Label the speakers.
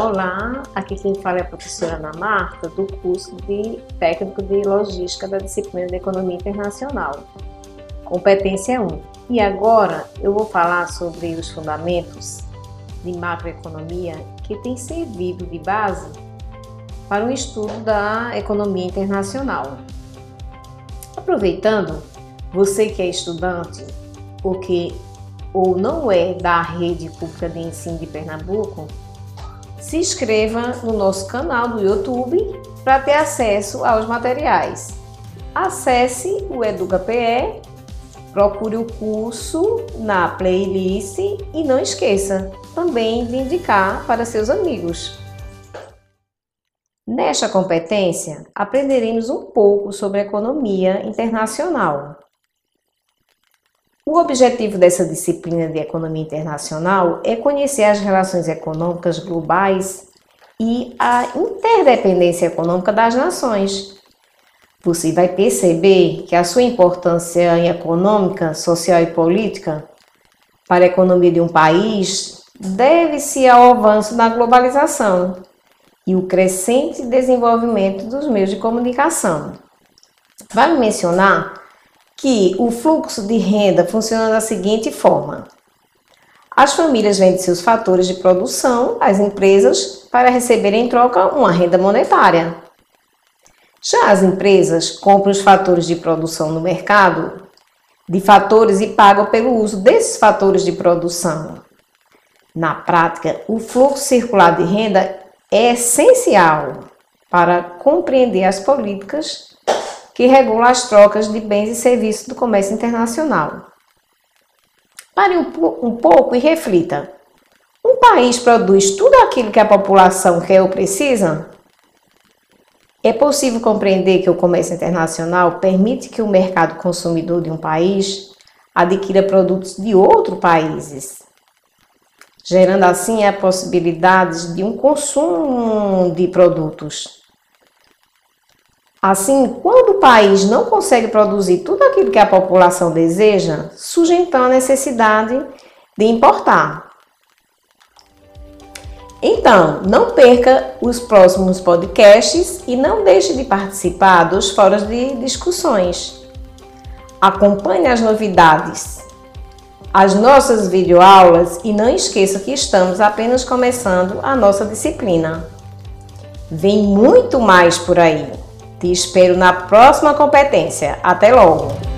Speaker 1: Olá, aqui quem fala é a professora Ana Marta, do curso de Técnico de Logística da disciplina de Economia Internacional, competência 1. E agora eu vou falar sobre os fundamentos de macroeconomia que tem servido de base para o estudo da economia internacional. Aproveitando, você que é estudante ou que ou não é da rede pública de ensino de Pernambuco, se inscreva no nosso canal do YouTube para ter acesso aos materiais. Acesse o EducaPE, procure o curso na playlist e não esqueça também de indicar para seus amigos. Nesta competência, aprenderemos um pouco sobre economia internacional. O objetivo dessa disciplina de economia internacional é conhecer as relações econômicas globais e a interdependência econômica das nações. Você vai perceber que a sua importância em econômica, social e política para a economia de um país deve-se ao avanço da globalização e o crescente desenvolvimento dos meios de comunicação. Vale mencionar que o fluxo de renda funciona da seguinte forma: as famílias vendem seus fatores de produção às empresas para receber em troca uma renda monetária. Já as empresas compram os fatores de produção no mercado de fatores e pagam pelo uso desses fatores de produção. Na prática, o fluxo circular de renda é essencial para compreender as políticas que regula as trocas de bens e serviços do comércio internacional. Pare um, pouco e reflita. Um país produz tudo aquilo que a população quer ou precisa? É possível compreender que o comércio internacional permite que o mercado consumidor de um país adquira produtos de outros países, gerando assim a possibilidade de um consumo de produtos Assim, quando o país não consegue produzir tudo aquilo que a população deseja, surge então a necessidade de importar. Então, não perca os próximos podcasts e não deixe de participar dos fóruns de discussões. Acompanhe as novidades, as nossas videoaulas e não esqueça que estamos apenas começando a nossa disciplina. Vem muito mais por aí. Te espero na próxima competência. Até logo!